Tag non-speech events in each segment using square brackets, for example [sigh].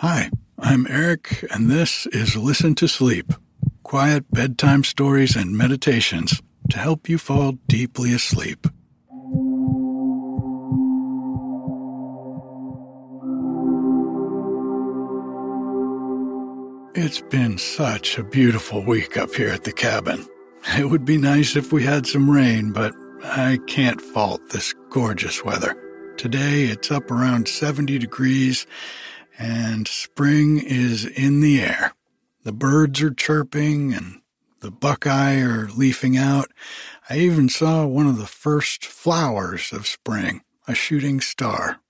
Hi, I'm Eric, and this is Listen to Sleep quiet bedtime stories and meditations to help you fall deeply asleep. It's been such a beautiful week up here at the cabin. It would be nice if we had some rain, but I can't fault this gorgeous weather. Today it's up around 70 degrees and spring is in the air. The birds are chirping and the buckeye are leafing out. I even saw one of the first flowers of spring, a shooting star.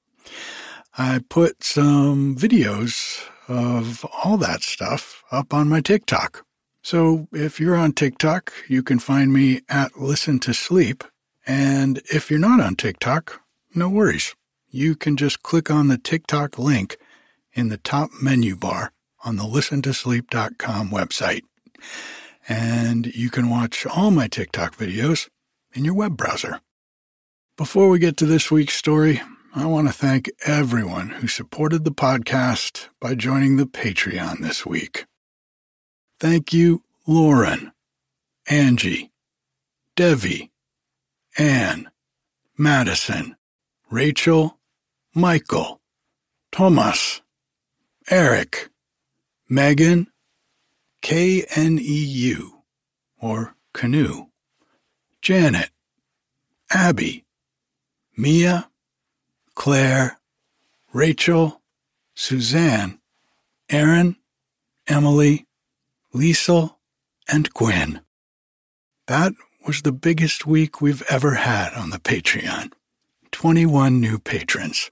I put some videos of all that stuff up on my TikTok. So if you're on TikTok, you can find me at Listen to Sleep. And if you're not on TikTok, no worries. You can just click on the TikTok link in the top menu bar on the listentosleep.com website. And you can watch all my TikTok videos in your web browser. Before we get to this week's story, I want to thank everyone who supported the podcast by joining the Patreon this week. Thank you, Lauren, Angie, Devi, Anne, Madison, Rachel, Michael, Thomas, Eric, Megan, K N E U, or Canoe, Janet, Abby, Mia, Claire, Rachel, Suzanne, Aaron, Emily, Liesel, and Gwen. That was the biggest week we've ever had on the Patreon. 21 new patrons.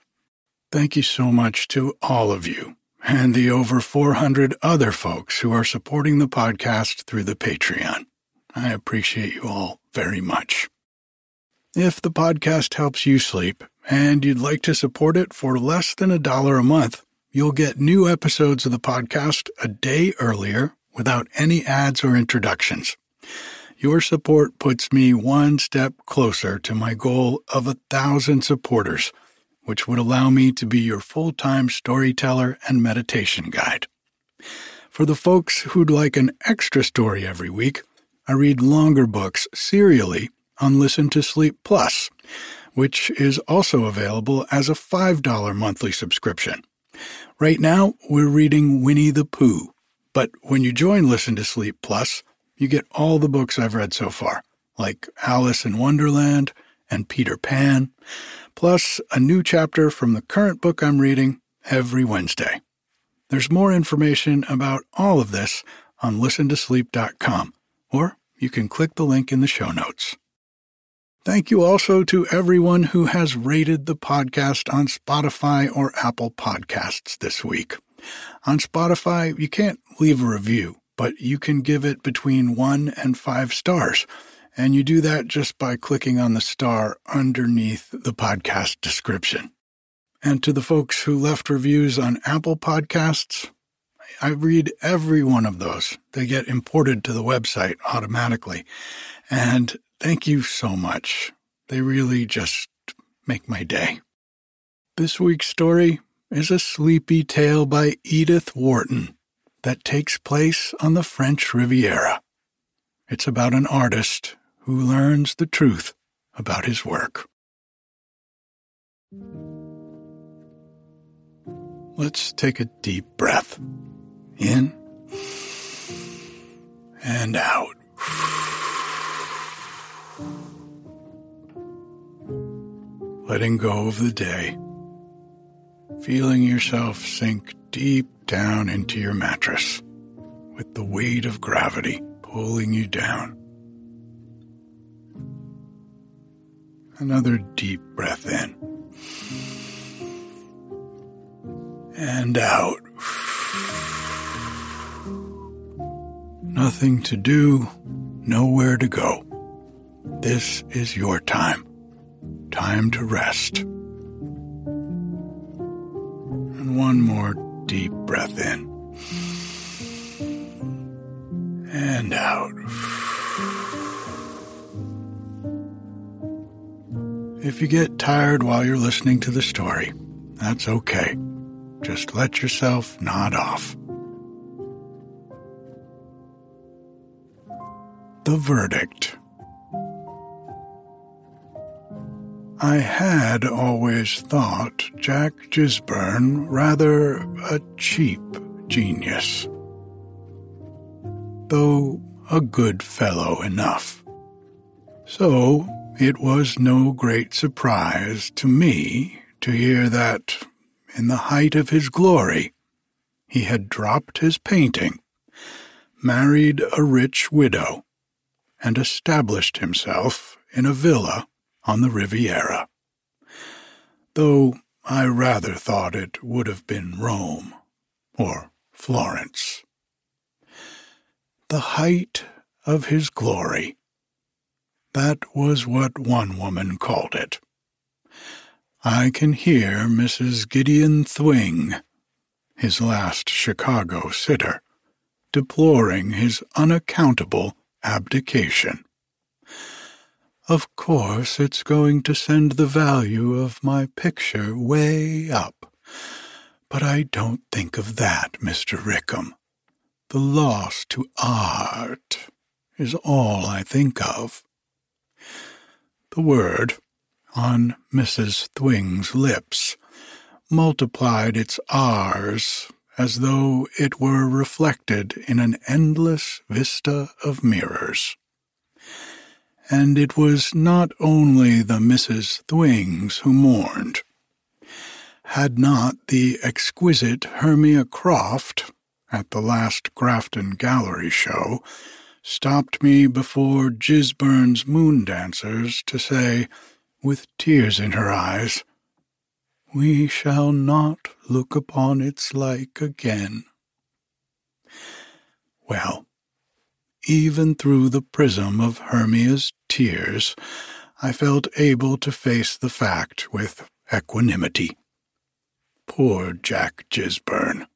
Thank you so much to all of you and the over 400 other folks who are supporting the podcast through the Patreon. I appreciate you all very much. If the podcast helps you sleep and you'd like to support it for less than a dollar a month, you'll get new episodes of the podcast a day earlier without any ads or introductions. Your support puts me one step closer to my goal of a thousand supporters which would allow me to be your full time storyteller and meditation guide. For the folks who'd like an extra story every week, I read longer books serially on Listen to Sleep Plus, which is also available as a $5 monthly subscription. Right now, we're reading Winnie the Pooh, but when you join Listen to Sleep Plus, you get all the books I've read so far, like Alice in Wonderland and Peter Pan, plus a new chapter from the current book I'm reading every Wednesday. There's more information about all of this on listentosleep.com, or you can click the link in the show notes. Thank you also to everyone who has rated the podcast on Spotify or Apple Podcasts this week. On Spotify, you can't leave a review, but you can give it between one and five stars and you do that just by clicking on the star underneath the podcast description. And to the folks who left reviews on Apple Podcasts, I read every one of those. They get imported to the website automatically. And thank you so much. They really just make my day. This week's story is a sleepy tale by Edith Wharton that takes place on the French Riviera. It's about an artist who learns the truth about his work. Let's take a deep breath in and out. Letting go of the day, feeling yourself sink deep down into your mattress with the weight of gravity pulling you down. Another deep breath in. And out. Nothing to do, nowhere to go. This is your time. Time to rest. And one more deep breath in. And out. If you get tired while you're listening to the story, that's okay. just let yourself nod off. The verdict. I had always thought Jack Gisburn rather a cheap genius, though a good fellow enough. So it was no great surprise to me to hear that, in the height of his glory, he had dropped his painting, married a rich widow, and established himself in a villa on the Riviera. Though I rather thought it would have been Rome or Florence. The height of his glory. That was what one woman called it. I can hear Mrs. Gideon Thwing, his last Chicago sitter, deploring his unaccountable abdication. Of course, it's going to send the value of my picture way up. But I don't think of that, Mr. Rickham. The loss to art is all I think of. The word, on Mrs. Thwing's lips, multiplied its R's as though it were reflected in an endless vista of mirrors and it was not only the Misses Thwings who mourned. Had not the exquisite Hermia Croft, at the last Grafton Gallery show, stopped me before Gisburn's moon dancers to say, with tears in her eyes, We shall not look upon its like again. Well, even through the prism of Hermia's tears, I felt able to face the fact with equanimity. Poor Jack Gisburn.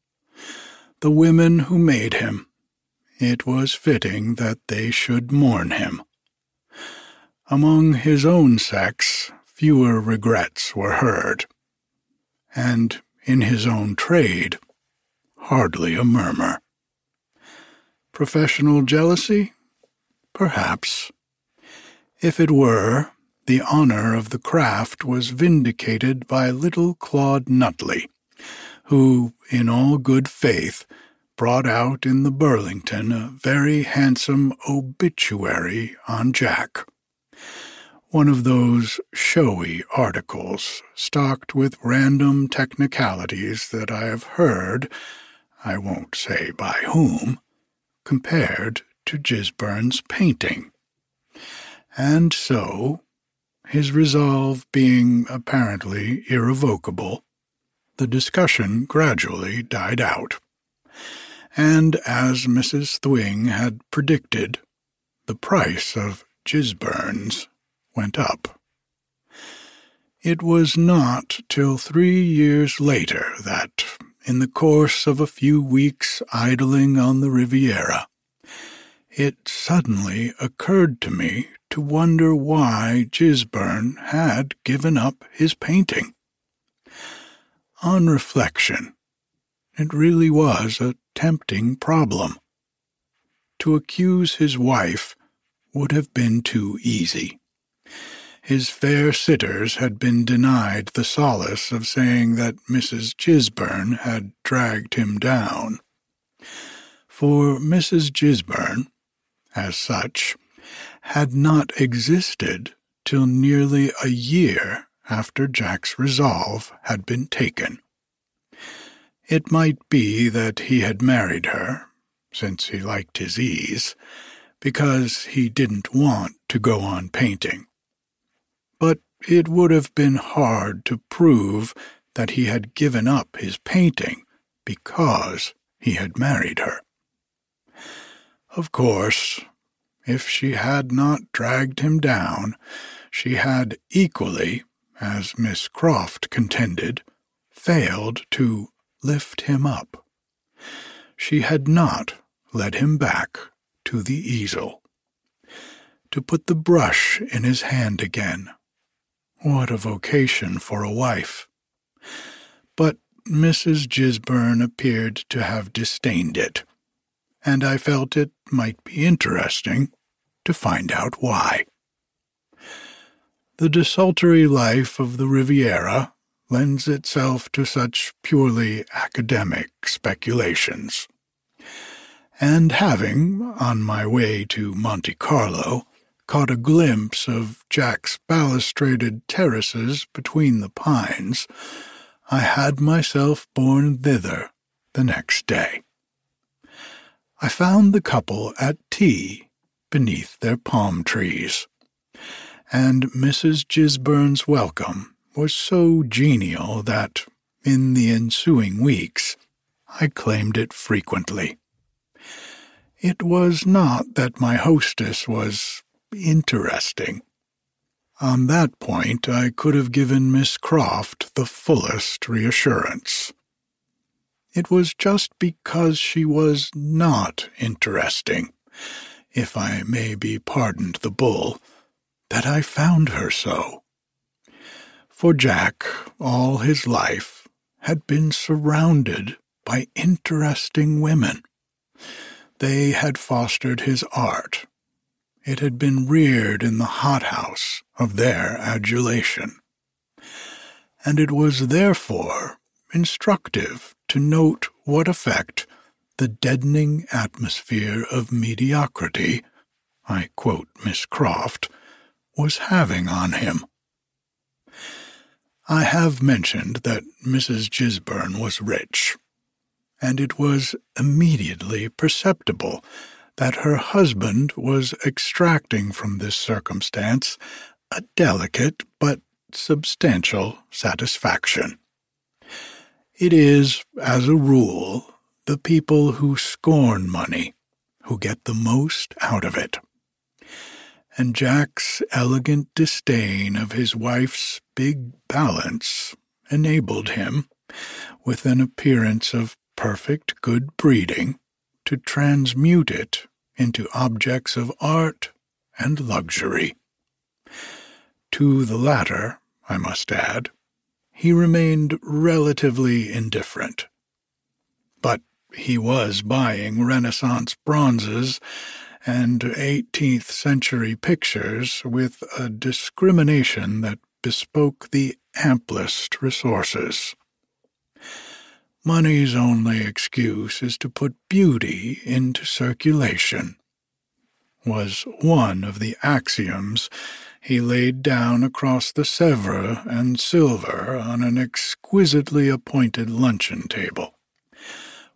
The women who made him. It was fitting that they should mourn him. Among his own sex, fewer regrets were heard, and in his own trade, hardly a murmur. Professional jealousy? Perhaps. If it were, the honor of the craft was vindicated by little Claude Nutley, who, in all good faith, brought out in the Burlington a very handsome obituary on Jack. One of those showy articles, stocked with random technicalities that I have heard, I won't say by whom, compared to Gisburn's painting. And so, his resolve being apparently irrevocable, the discussion gradually died out. And as Mrs. Thwing had predicted, the price of Gisburns went up. It was not till three years later that, in the course of a few weeks idling on the Riviera, it suddenly occurred to me to wonder why Gisburn had given up his painting. On reflection, it really was a tempting problem. To accuse his wife would have been too easy his fair sitters had been denied the solace of saying that Mrs. Gisburn had dragged him down. For Mrs. Gisburn, as such, had not existed till nearly a year after Jack's resolve had been taken. It might be that he had married her, since he liked his ease, because he didn't want to go on painting but it would have been hard to prove that he had given up his painting because he had married her. Of course, if she had not dragged him down, she had equally, as Miss Croft contended, failed to lift him up. She had not led him back to the easel, to put the brush in his hand again what a vocation for a wife. But Mrs. Gisburn appeared to have disdained it, and I felt it might be interesting to find out why. The desultory life of the Riviera lends itself to such purely academic speculations. And having, on my way to Monte Carlo, caught a glimpse of Jack's balustraded terraces between the pines, I had myself borne thither the next day. I found the couple at tea beneath their palm trees, and Mrs. Gisburn's welcome was so genial that, in the ensuing weeks, I claimed it frequently. It was not that my hostess was interesting. On that point, I could have given Miss Croft the fullest reassurance. It was just because she was not interesting, if I may be pardoned the bull, that I found her so. For Jack, all his life, had been surrounded by interesting women. They had fostered his art. It had been reared in the hothouse of their adulation. And it was therefore instructive to note what effect the deadening atmosphere of mediocrity, I quote Miss Croft, was having on him. I have mentioned that Mrs. Gisburn was rich, and it was immediately perceptible that her husband was extracting from this circumstance a delicate but substantial satisfaction. It is, as a rule, the people who scorn money who get the most out of it. And Jack's elegant disdain of his wife's big balance enabled him, with an appearance of perfect good breeding, to transmute it into objects of art and luxury. To the latter, I must add, he remained relatively indifferent. But he was buying Renaissance bronzes and 18th century pictures with a discrimination that bespoke the amplest resources. Money's only excuse is to put beauty into circulation, was one of the axioms he laid down across the Sevres and silver on an exquisitely appointed luncheon table.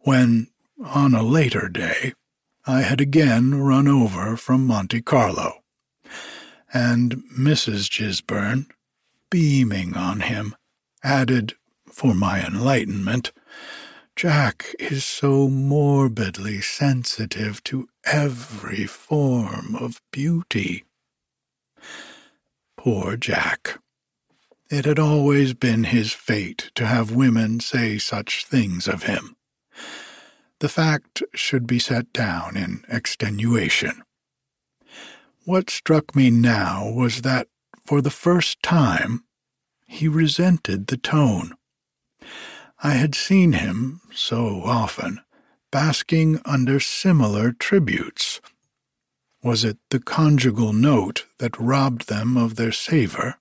When, on a later day, I had again run over from Monte Carlo, and Mrs. Gisburn, beaming on him, added, for my enlightenment, Jack is so morbidly sensitive to every form of beauty. Poor Jack. It had always been his fate to have women say such things of him. The fact should be set down in extenuation. What struck me now was that, for the first time, he resented the tone. I had seen him, so often, basking under similar tributes. Was it the conjugal note that robbed them of their savour?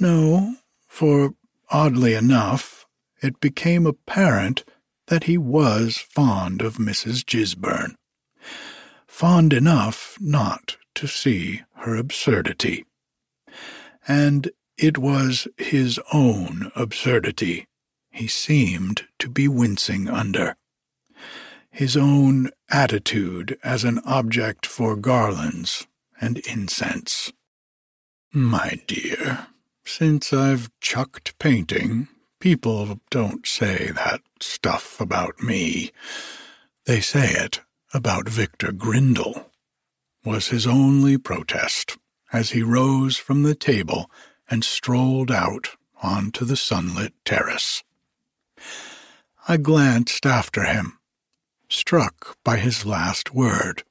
No, for, oddly enough, it became apparent that he was fond of Mrs. Gisburn. Fond enough not to see her absurdity. And it was his own absurdity he seemed to be wincing under. His own attitude as an object for garlands and incense. My dear, since I've chucked painting, people don't say that stuff about me. They say it about Victor Grindle, was his only protest as he rose from the table and strolled out onto the sunlit terrace. I glanced after him, struck by his last word.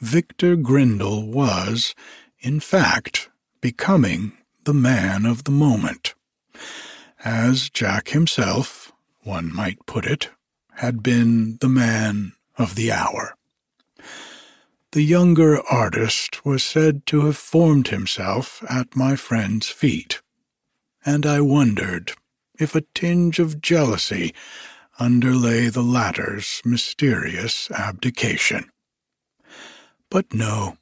Victor Grindle was, in fact, becoming the man of the moment, as Jack himself, one might put it, had been the man of the hour. The younger artist was said to have formed himself at my friend's feet, and I wondered if a tinge of jealousy underlay the latter's mysterious abdication. But no,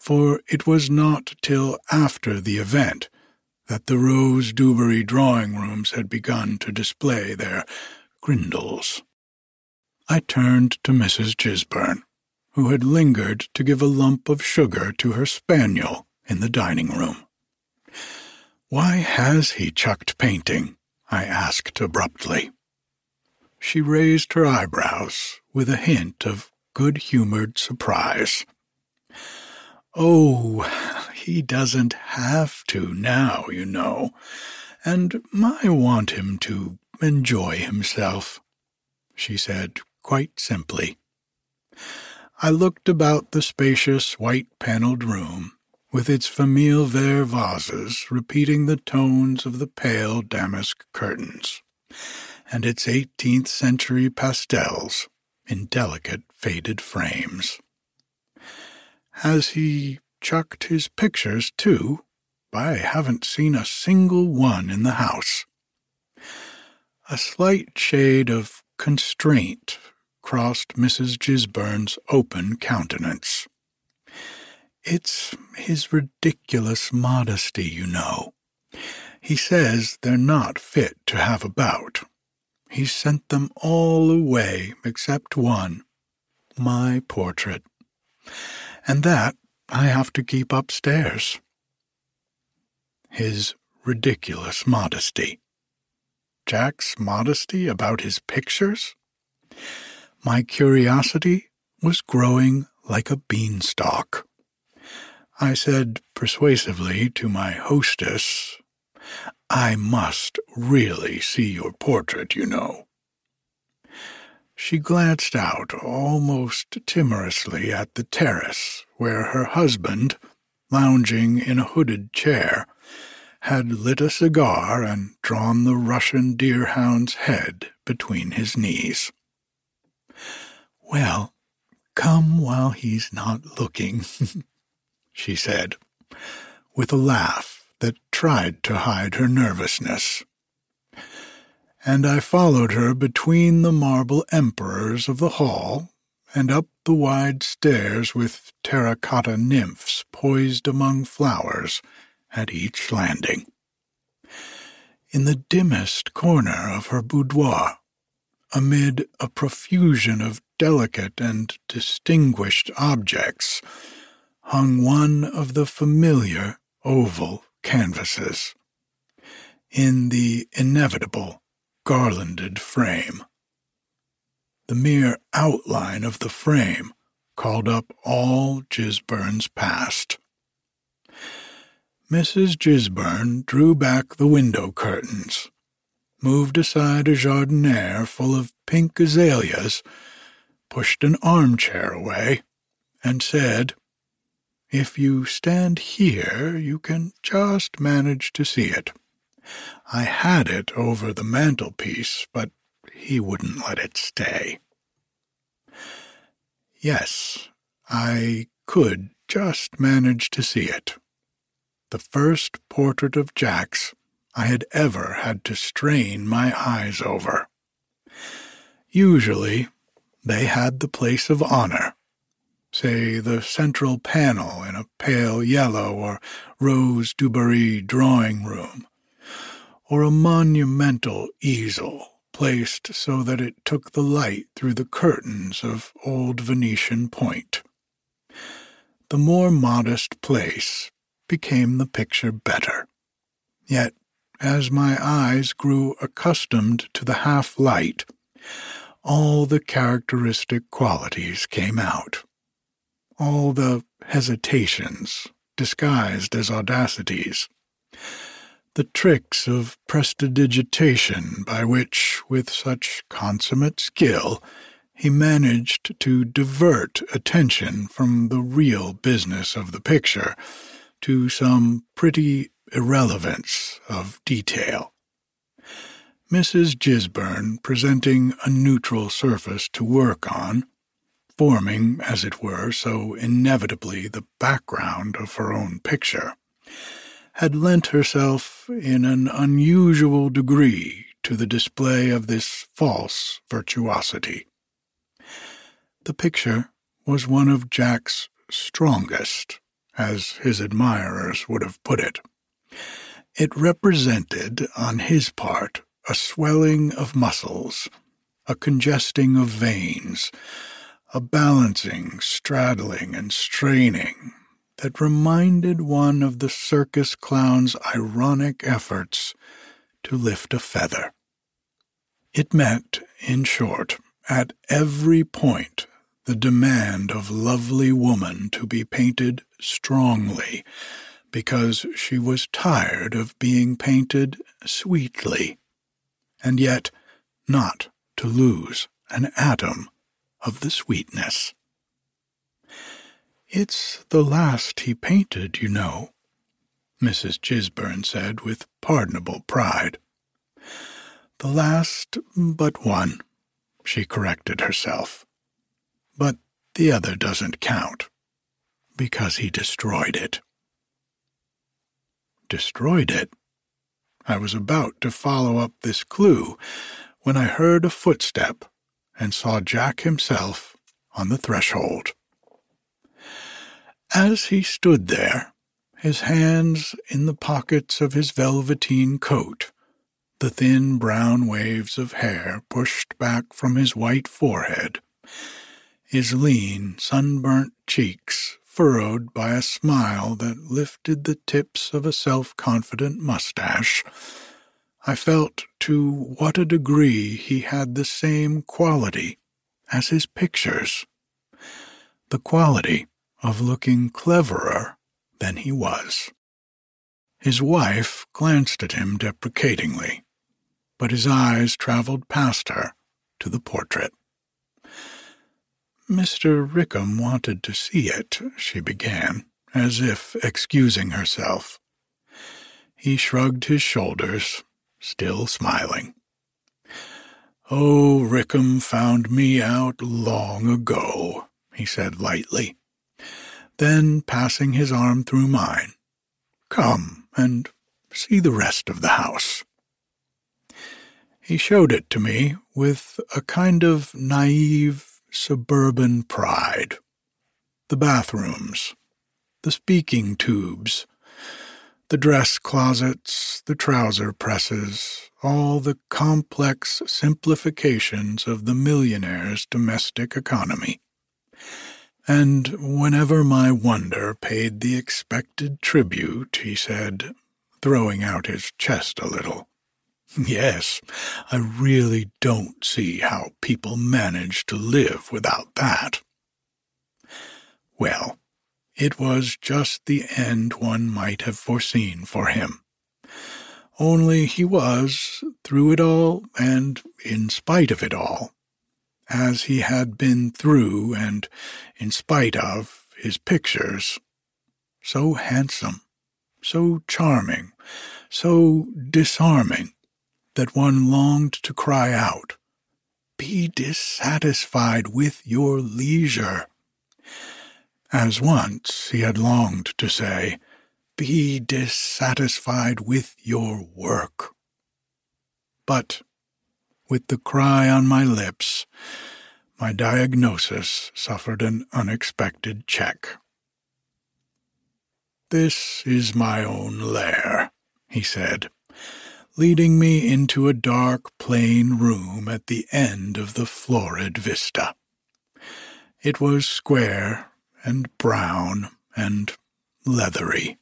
for it was not till after the event that the Rose Dubarry drawing rooms had begun to display their grindles. I turned to Mrs. Gisburn, who had lingered to give a lump of sugar to her spaniel in the dining room. Why has he chucked painting? I asked abruptly. She raised her eyebrows with a hint of good-humored surprise. Oh, he doesn't have to now, you know, and I want him to enjoy himself, she said quite simply. I looked about the spacious white-panelled room, with its famille vert vases repeating the tones of the pale damask curtains, and its eighteenth century pastels in delicate faded frames. Has he chucked his pictures, too? I haven't seen a single one in the house. A slight shade of constraint crossed Mrs. Gisburn's open countenance. It's his ridiculous modesty, you know. He says they're not fit to have about. He's sent them all away except one, my portrait. And that I have to keep upstairs. His ridiculous modesty. Jack's modesty about his pictures? My curiosity was growing like a beanstalk. I said persuasively to my hostess, I must really see your portrait, you know. She glanced out almost timorously at the terrace where her husband, lounging in a hooded chair, had lit a cigar and drawn the Russian deerhound's head between his knees. Well, come while he's not looking, [laughs] she said, with a laugh that tried to hide her nervousness. And I followed her between the marble emperors of the hall and up the wide stairs with terracotta nymphs poised among flowers at each landing. In the dimmest corner of her boudoir, amid a profusion of delicate and distinguished objects, hung one of the familiar oval canvases. In the inevitable garlanded frame. The mere outline of the frame called up all Gisburn's past. Mrs. Gisburn drew back the window curtains, moved aside a jardiniere full of pink azaleas, pushed an armchair away, and said, If you stand here, you can just manage to see it. I had it over the mantelpiece, but he wouldn't let it stay. Yes, I could just manage to see it the first portrait of Jack's I had ever had to strain my eyes over. Usually, they had the place of honor, say the central panel in a pale yellow or rose Dubarry drawing room, or a monumental easel placed so that it took the light through the curtains of old Venetian point. The more modest place became the picture better. Yet, as my eyes grew accustomed to the half light, all the characteristic qualities came out. All the hesitations, disguised as audacities, the tricks of prestidigitation by which, with such consummate skill, he managed to divert attention from the real business of the picture to some pretty irrelevance of detail. Mrs. Gisburn presenting a neutral surface to work on, forming, as it were, so inevitably the background of her own picture, had lent herself in an unusual degree to the display of this false virtuosity. The picture was one of Jack's strongest, as his admirers would have put it. It represented, on his part, a swelling of muscles, a congesting of veins, a balancing, straddling, and straining that reminded one of the circus clown's ironic efforts to lift a feather. It met, in short, at every point the demand of lovely woman to be painted strongly, because she was tired of being painted sweetly, and yet not to lose an atom of the sweetness. It's the last he painted, you know, Mrs. Gisburn said with pardonable pride. The last but one, she corrected herself. But the other doesn't count, because he destroyed it. Destroyed it? I was about to follow up this clue when I heard a footstep and saw Jack himself on the threshold. As he stood there, his hands in the pockets of his velveteen coat, the thin brown waves of hair pushed back from his white forehead, his lean, sunburnt cheeks furrowed by a smile that lifted the tips of a self confident mustache, I felt to what a degree he had the same quality as his pictures the quality of looking cleverer than he was. His wife glanced at him deprecatingly, but his eyes traveled past her to the portrait. Mr. Rickham wanted to see it, she began, as if excusing herself. He shrugged his shoulders, still smiling. Oh, Rickham found me out long ago, he said lightly. Then, passing his arm through mine, Come and see the rest of the house. He showed it to me with a kind of naive suburban pride. The bathrooms, the speaking tubes, the dress closets, the trouser presses, all the complex simplifications of the millionaire's domestic economy and whenever my wonder paid the expected tribute, he said, throwing out his chest a little, Yes, I really don't see how people manage to live without that. Well, it was just the end one might have foreseen for him. Only he was, through it all and in spite of it all, as he had been through and in spite of his pictures. So handsome, so charming, so disarming, that one longed to cry out, Be dissatisfied with your leisure. As once he had longed to say, Be dissatisfied with your work. But with the cry on my lips, my diagnosis suffered an unexpected check. This is my own lair, he said, leading me into a dark, plain room at the end of the florid vista. It was square and brown and leathery.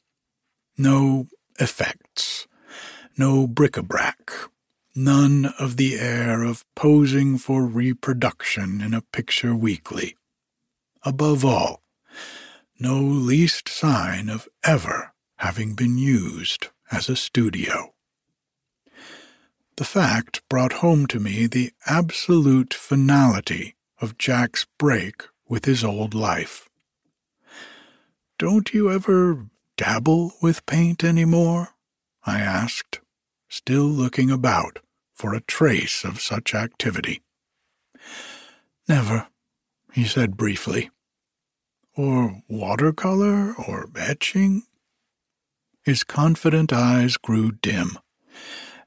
No effects, no bric-a-brac, none of the air of posing for reproduction in a picture weekly. Above all, no least sign of ever having been used as a studio. The fact brought home to me the absolute finality of Jack's break with his old life. Don't you ever dabble with paint any more? I asked, still looking about for a trace of such activity. Never, he said briefly. Or watercolor or etching? His confident eyes grew dim,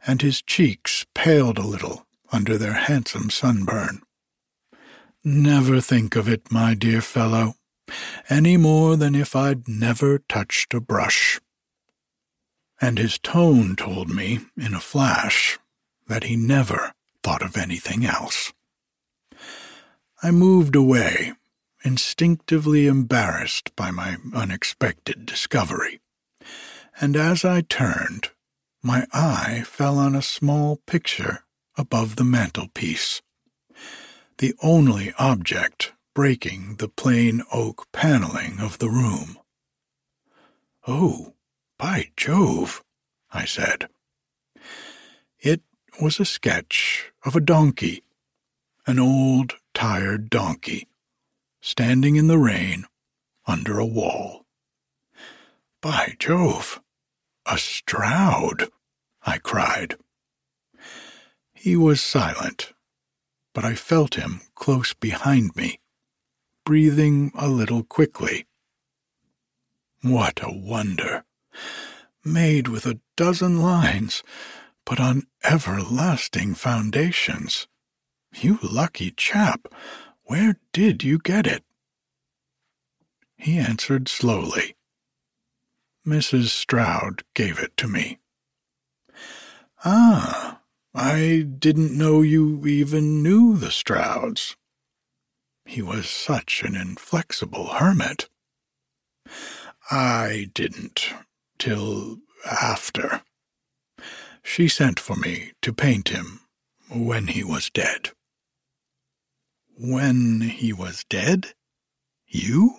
and his cheeks paled a little under their handsome sunburn. Never think of it, my dear fellow, any more than if I'd never touched a brush. And his tone told me, in a flash, that he never thought of anything else. I moved away, instinctively embarrassed by my unexpected discovery, and as I turned, my eye fell on a small picture above the mantelpiece, the only object breaking the plain oak paneling of the room. Oh, by Jove, I said. It was a sketch of a donkey, an old, tired donkey, standing in the rain under a wall. By Jove, a Stroud, I cried. He was silent, but I felt him close behind me, breathing a little quickly. What a wonder! Made with a dozen lines, but on everlasting foundations. You lucky chap, where did you get it? He answered slowly. Mrs. Stroud gave it to me. Ah, I didn't know you even knew the Strouds. He was such an inflexible hermit. I didn't, till after. She sent for me to paint him when he was dead. When he was dead? You?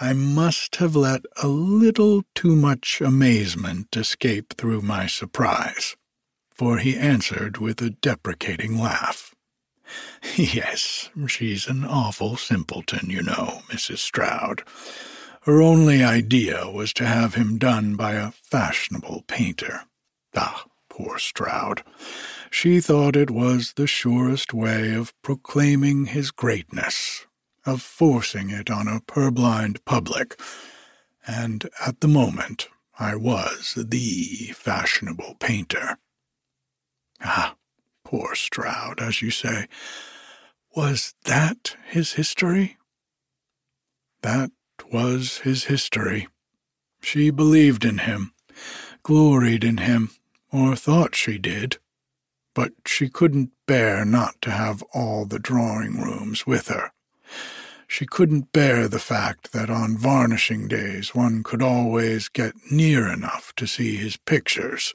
I must have let a little too much amazement escape through my surprise, for he answered with a deprecating laugh. [laughs] Yes, she's an awful simpleton, you know, Mrs. Stroud. Her only idea was to have him done by a fashionable painter. Ah, poor Stroud. She thought it was the surest way of proclaiming his greatness of forcing it on a purblind public, and at the moment I was the fashionable painter. Ah, poor Stroud, as you say. Was that his history? That was his history. She believed in him, gloried in him, or thought she did, but she couldn't bear not to have all the drawing rooms with her. She couldn't bear the fact that on varnishing days one could always get near enough to see his pictures.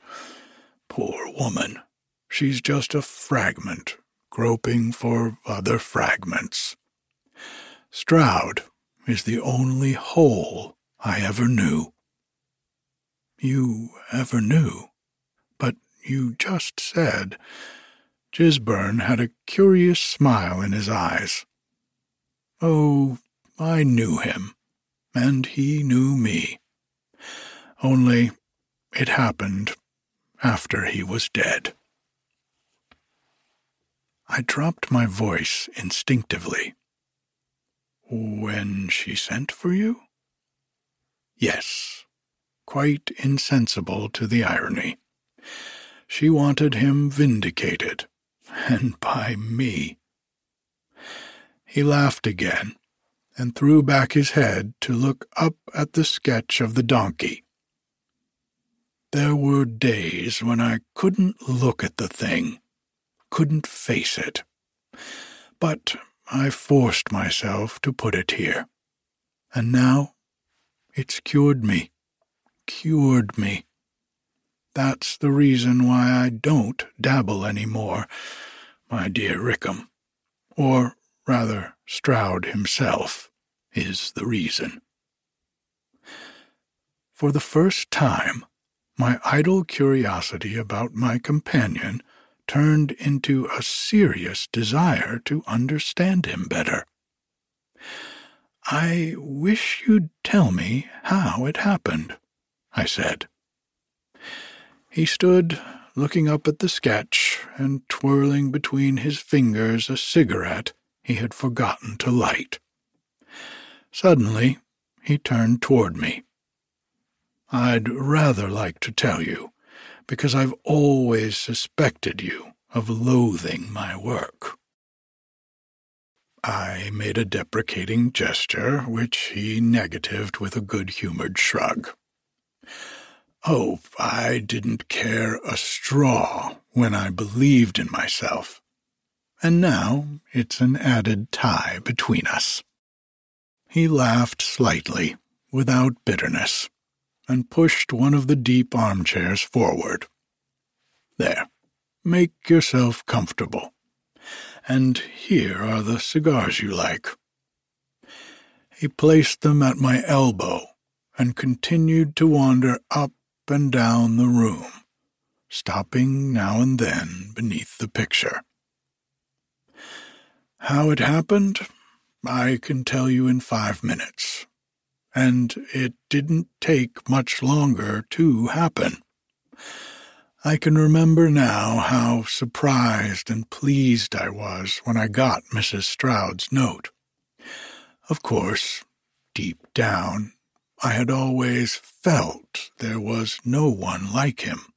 Poor woman, she's just a fragment, groping for other fragments. Stroud is the only whole I ever knew. You ever knew, but you just said. Gisburn had a curious smile in his eyes. Oh, I knew him, and he knew me. Only it happened after he was dead. I dropped my voice instinctively. When she sent for you? Yes, quite insensible to the irony. She wanted him vindicated, [laughs] and by me. He laughed again and threw back his head to look up at the sketch of the donkey. There were days when I couldn't look at the thing, couldn't face it. But I forced myself to put it here. And now it's cured me, cured me. That's the reason why I don't dabble any more, my dear Rickham, or rather, Stroud himself, is the reason. For the first time, my idle curiosity about my companion turned into a serious desire to understand him better. I wish you'd tell me how it happened, I said. He stood looking up at the sketch and twirling between his fingers a cigarette he had forgotten to light. Suddenly, he turned toward me. I'd rather like to tell you, because I've always suspected you of loathing my work. I made a deprecating gesture, which he negatived with a good humored shrug. Oh, I didn't care a straw when I believed in myself, and now it's an added tie between us. He laughed slightly, without bitterness, and pushed one of the deep armchairs forward. There, make yourself comfortable and here are the cigars you like. He placed them at my elbow and continued to wander up and down the room, stopping now and then beneath the picture. How it happened, I can tell you in five minutes, and it didn't take much longer to happen. I can remember now how surprised and pleased I was when I got Mrs. Stroud's note. Of course, deep down, I had always felt there was no one like him.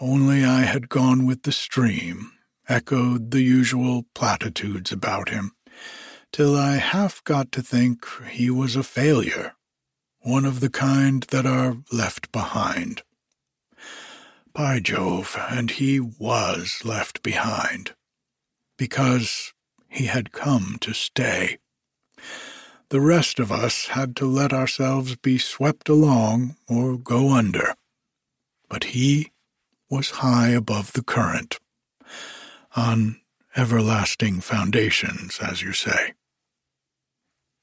Only I had gone with the stream, echoed the usual platitudes about him, till I half got to think he was a failure, one of the kind that are left behind. By Jove, and he was left behind. Because he had come to stay. The rest of us had to let ourselves be swept along or go under. But he was high above the current, on everlasting foundations, as you say.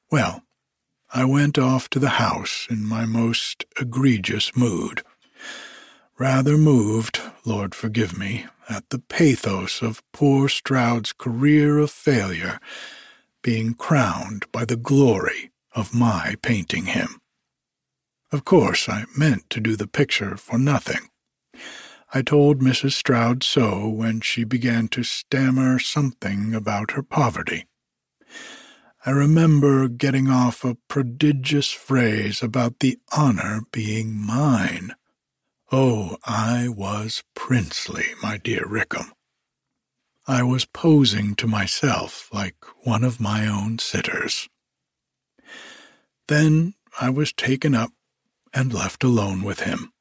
Well, I went off to the house in my most egregious mood rather moved, Lord forgive me, at the pathos of poor Stroud's career of failure being crowned by the glory of my painting him. Of course, I meant to do the picture for nothing. I told Mrs. Stroud so when she began to stammer something about her poverty. I remember getting off a prodigious phrase about the honor being mine. Oh, I was princely, my dear Rickham. I was posing to myself like one of my own sitters. Then I was taken up and left alone with him.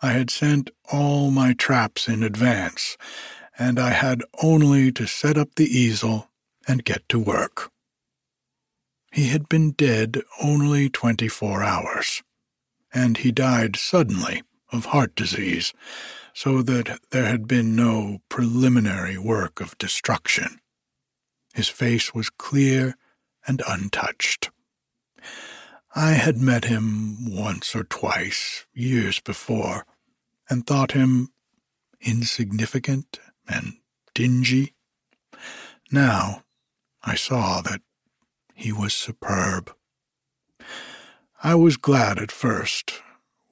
I had sent all my traps in advance, and I had only to set up the easel and get to work. He had been dead only twenty four hours, and he died suddenly of heart disease, so that there had been no preliminary work of destruction. His face was clear and untouched. I had met him once or twice, years before, and thought him insignificant and dingy. Now I saw that he was superb. I was glad at first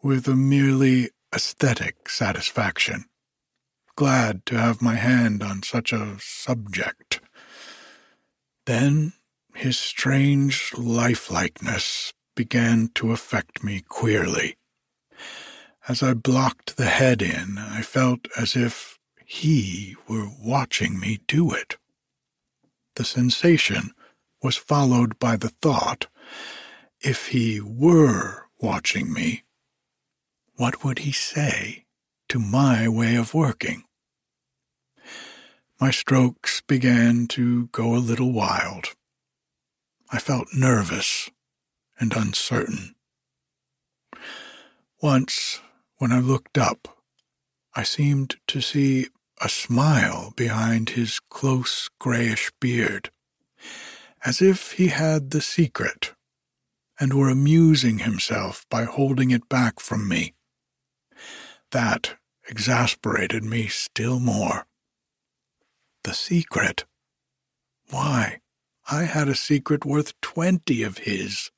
with a merely aesthetic satisfaction. Glad to have my hand on such a subject. Then his strange lifelikeness began to affect me queerly. As I blocked the head in, I felt as if he were watching me do it. The sensation was followed by the thought, if he were watching me, what would he say to my way of working? My strokes began to go a little wild. I felt nervous and uncertain. Once, when I looked up, I seemed to see a smile behind his close grayish beard, as if he had the secret and were amusing himself by holding it back from me. That exasperated me still more. The secret. Why, I had a secret worth twenty of his.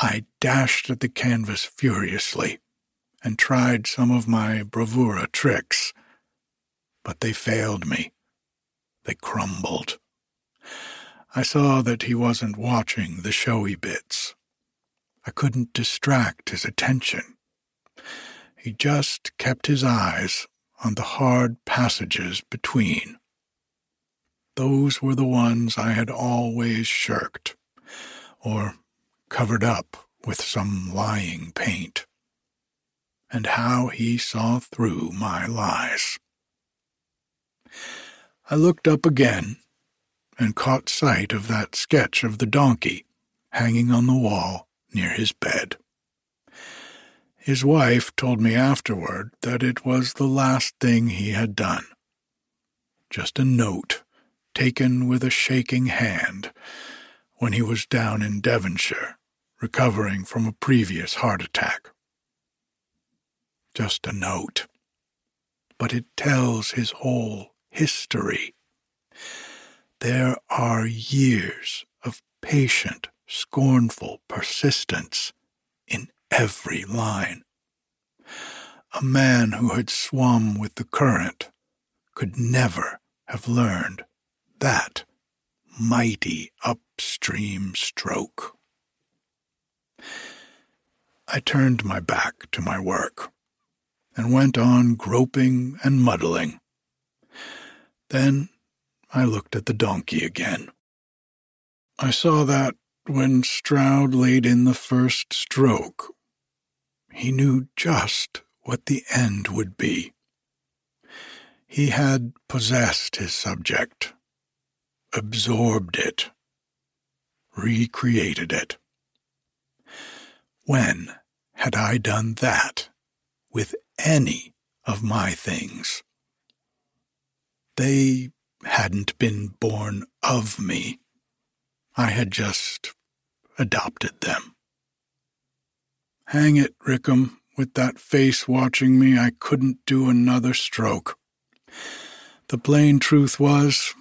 I dashed at the canvas furiously, and tried some of my bravura tricks, but they failed me. They crumbled. I saw that he wasn't watching the showy bits. I couldn't distract his attention. He just kept his eyes on the hard passages between. Those were the ones I had always shirked, or covered up with some lying paint. And how he saw through my lies. I looked up again and caught sight of that sketch of the donkey hanging on the wall near his bed. His wife told me afterward that it was the last thing he had done. Just a note taken with a shaking hand when he was down in Devonshire recovering from a previous heart attack. Just a note. But it tells his whole history. There are years of patient, scornful persistence in every line. A man who had swum with the current could never have learned that mighty upstream stroke. I turned my back to my work and went on groping and muddling. Then I looked at the donkey again. I saw that when Stroud laid in the first stroke, he knew just what the end would be. He had possessed his subject, absorbed it, recreated it. When had I done that with any of my things? They hadn't been born of me. I had just adopted them. Hang it, Rickham, with that face watching me, I couldn't do another stroke. The plain truth was,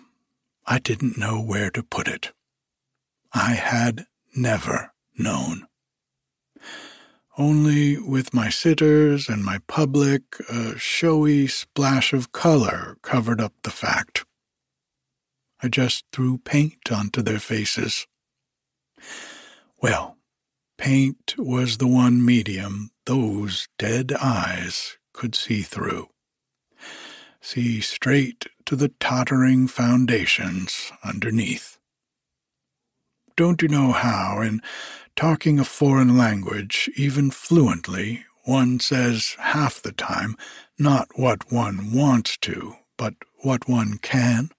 I didn't know where to put it. I had never known. Only with my sitters and my public, a showy splash of color covered up the fact. I just threw paint onto their faces. Well, paint was the one medium those dead eyes could see through. See straight to the tottering foundations underneath. Don't you know how, in talking a foreign language, even fluently, one says half the time not what one wants to, but what one can?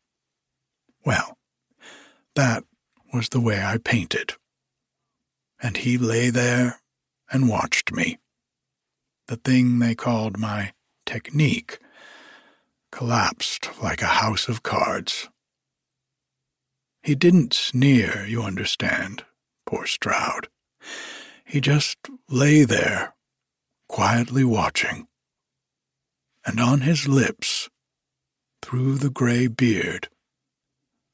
Well, that was the way I painted. And he lay there and watched me. The thing they called my technique collapsed like a house of cards. He didn't sneer, you understand, poor Stroud. He just lay there, quietly watching. And on his lips, through the gray beard,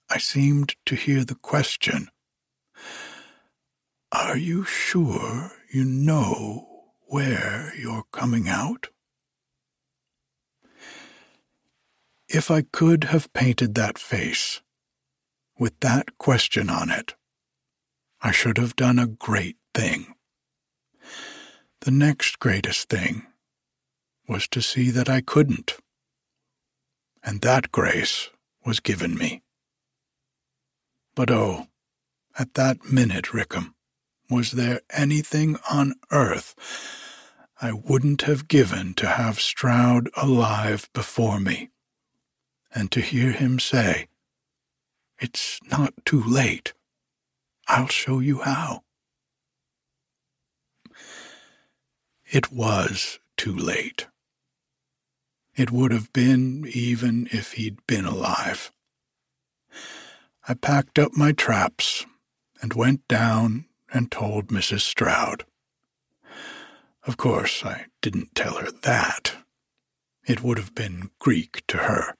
I seemed to hear the question Are you sure you know where you're coming out? If I could have painted that face with that question on it, I should have done a great thing. The next greatest thing was to see that I couldn't. And that grace was given me. But oh, at that minute, Rickham, was there anything on earth I wouldn't have given to have Stroud alive before me, and to hear him say, It's not too late. I'll show you how. It was too late. It would have been even if he'd been alive. I packed up my traps and went down and told Mrs. Stroud. Of course, I didn't tell her that. It would have been Greek to her.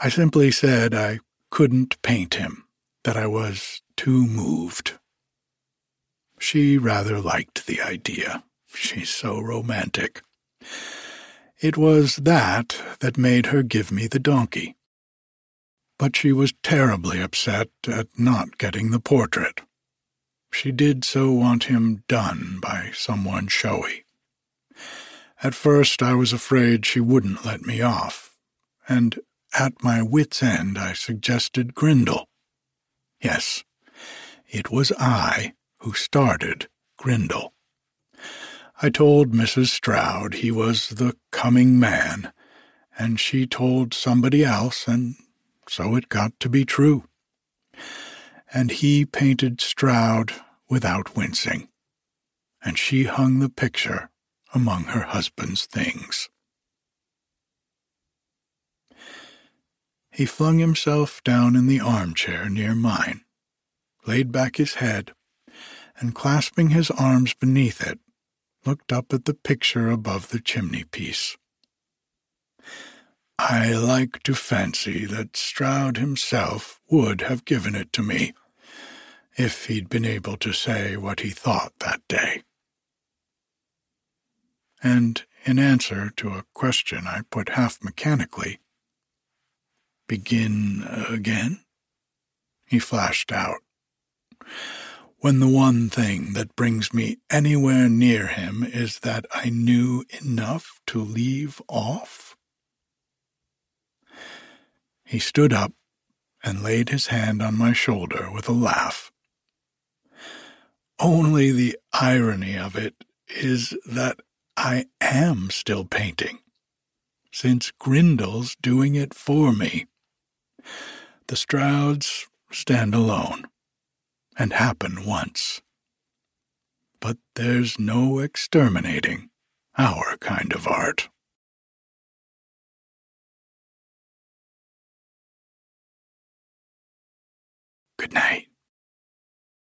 I simply said I couldn't paint him, that I was too moved. She rather liked the idea, She's so romantic. It was that that made her give me the donkey. But she was terribly upset at not getting the portrait. She did so want him done by someone showy. At first I was afraid she wouldn't let me off, and at my wit's end I suggested Grindle. Yes, it was I who started Grindle. I told Mrs. Stroud he was the coming man, and she told somebody else, and so it got to be true. And he painted Stroud without wincing, and she hung the picture among her husband's things. He flung himself down in the armchair near mine, laid back his head, and clasping his arms beneath it, looked up at the picture above the chimney piece. I like to fancy that Stroud himself would have given it to me, if he'd been able to say what he thought that day and in answer to a question I put half mechanically, Begin again? He flashed out. When the one thing that brings me anywhere near him is that I knew enough to leave off? He stood up and laid his hand on my shoulder with a laugh. Only the irony of it is that I am still painting, since Grindle's doing it for me. The Strouds stand alone and happen once. But there's no exterminating our kind of art. Good night.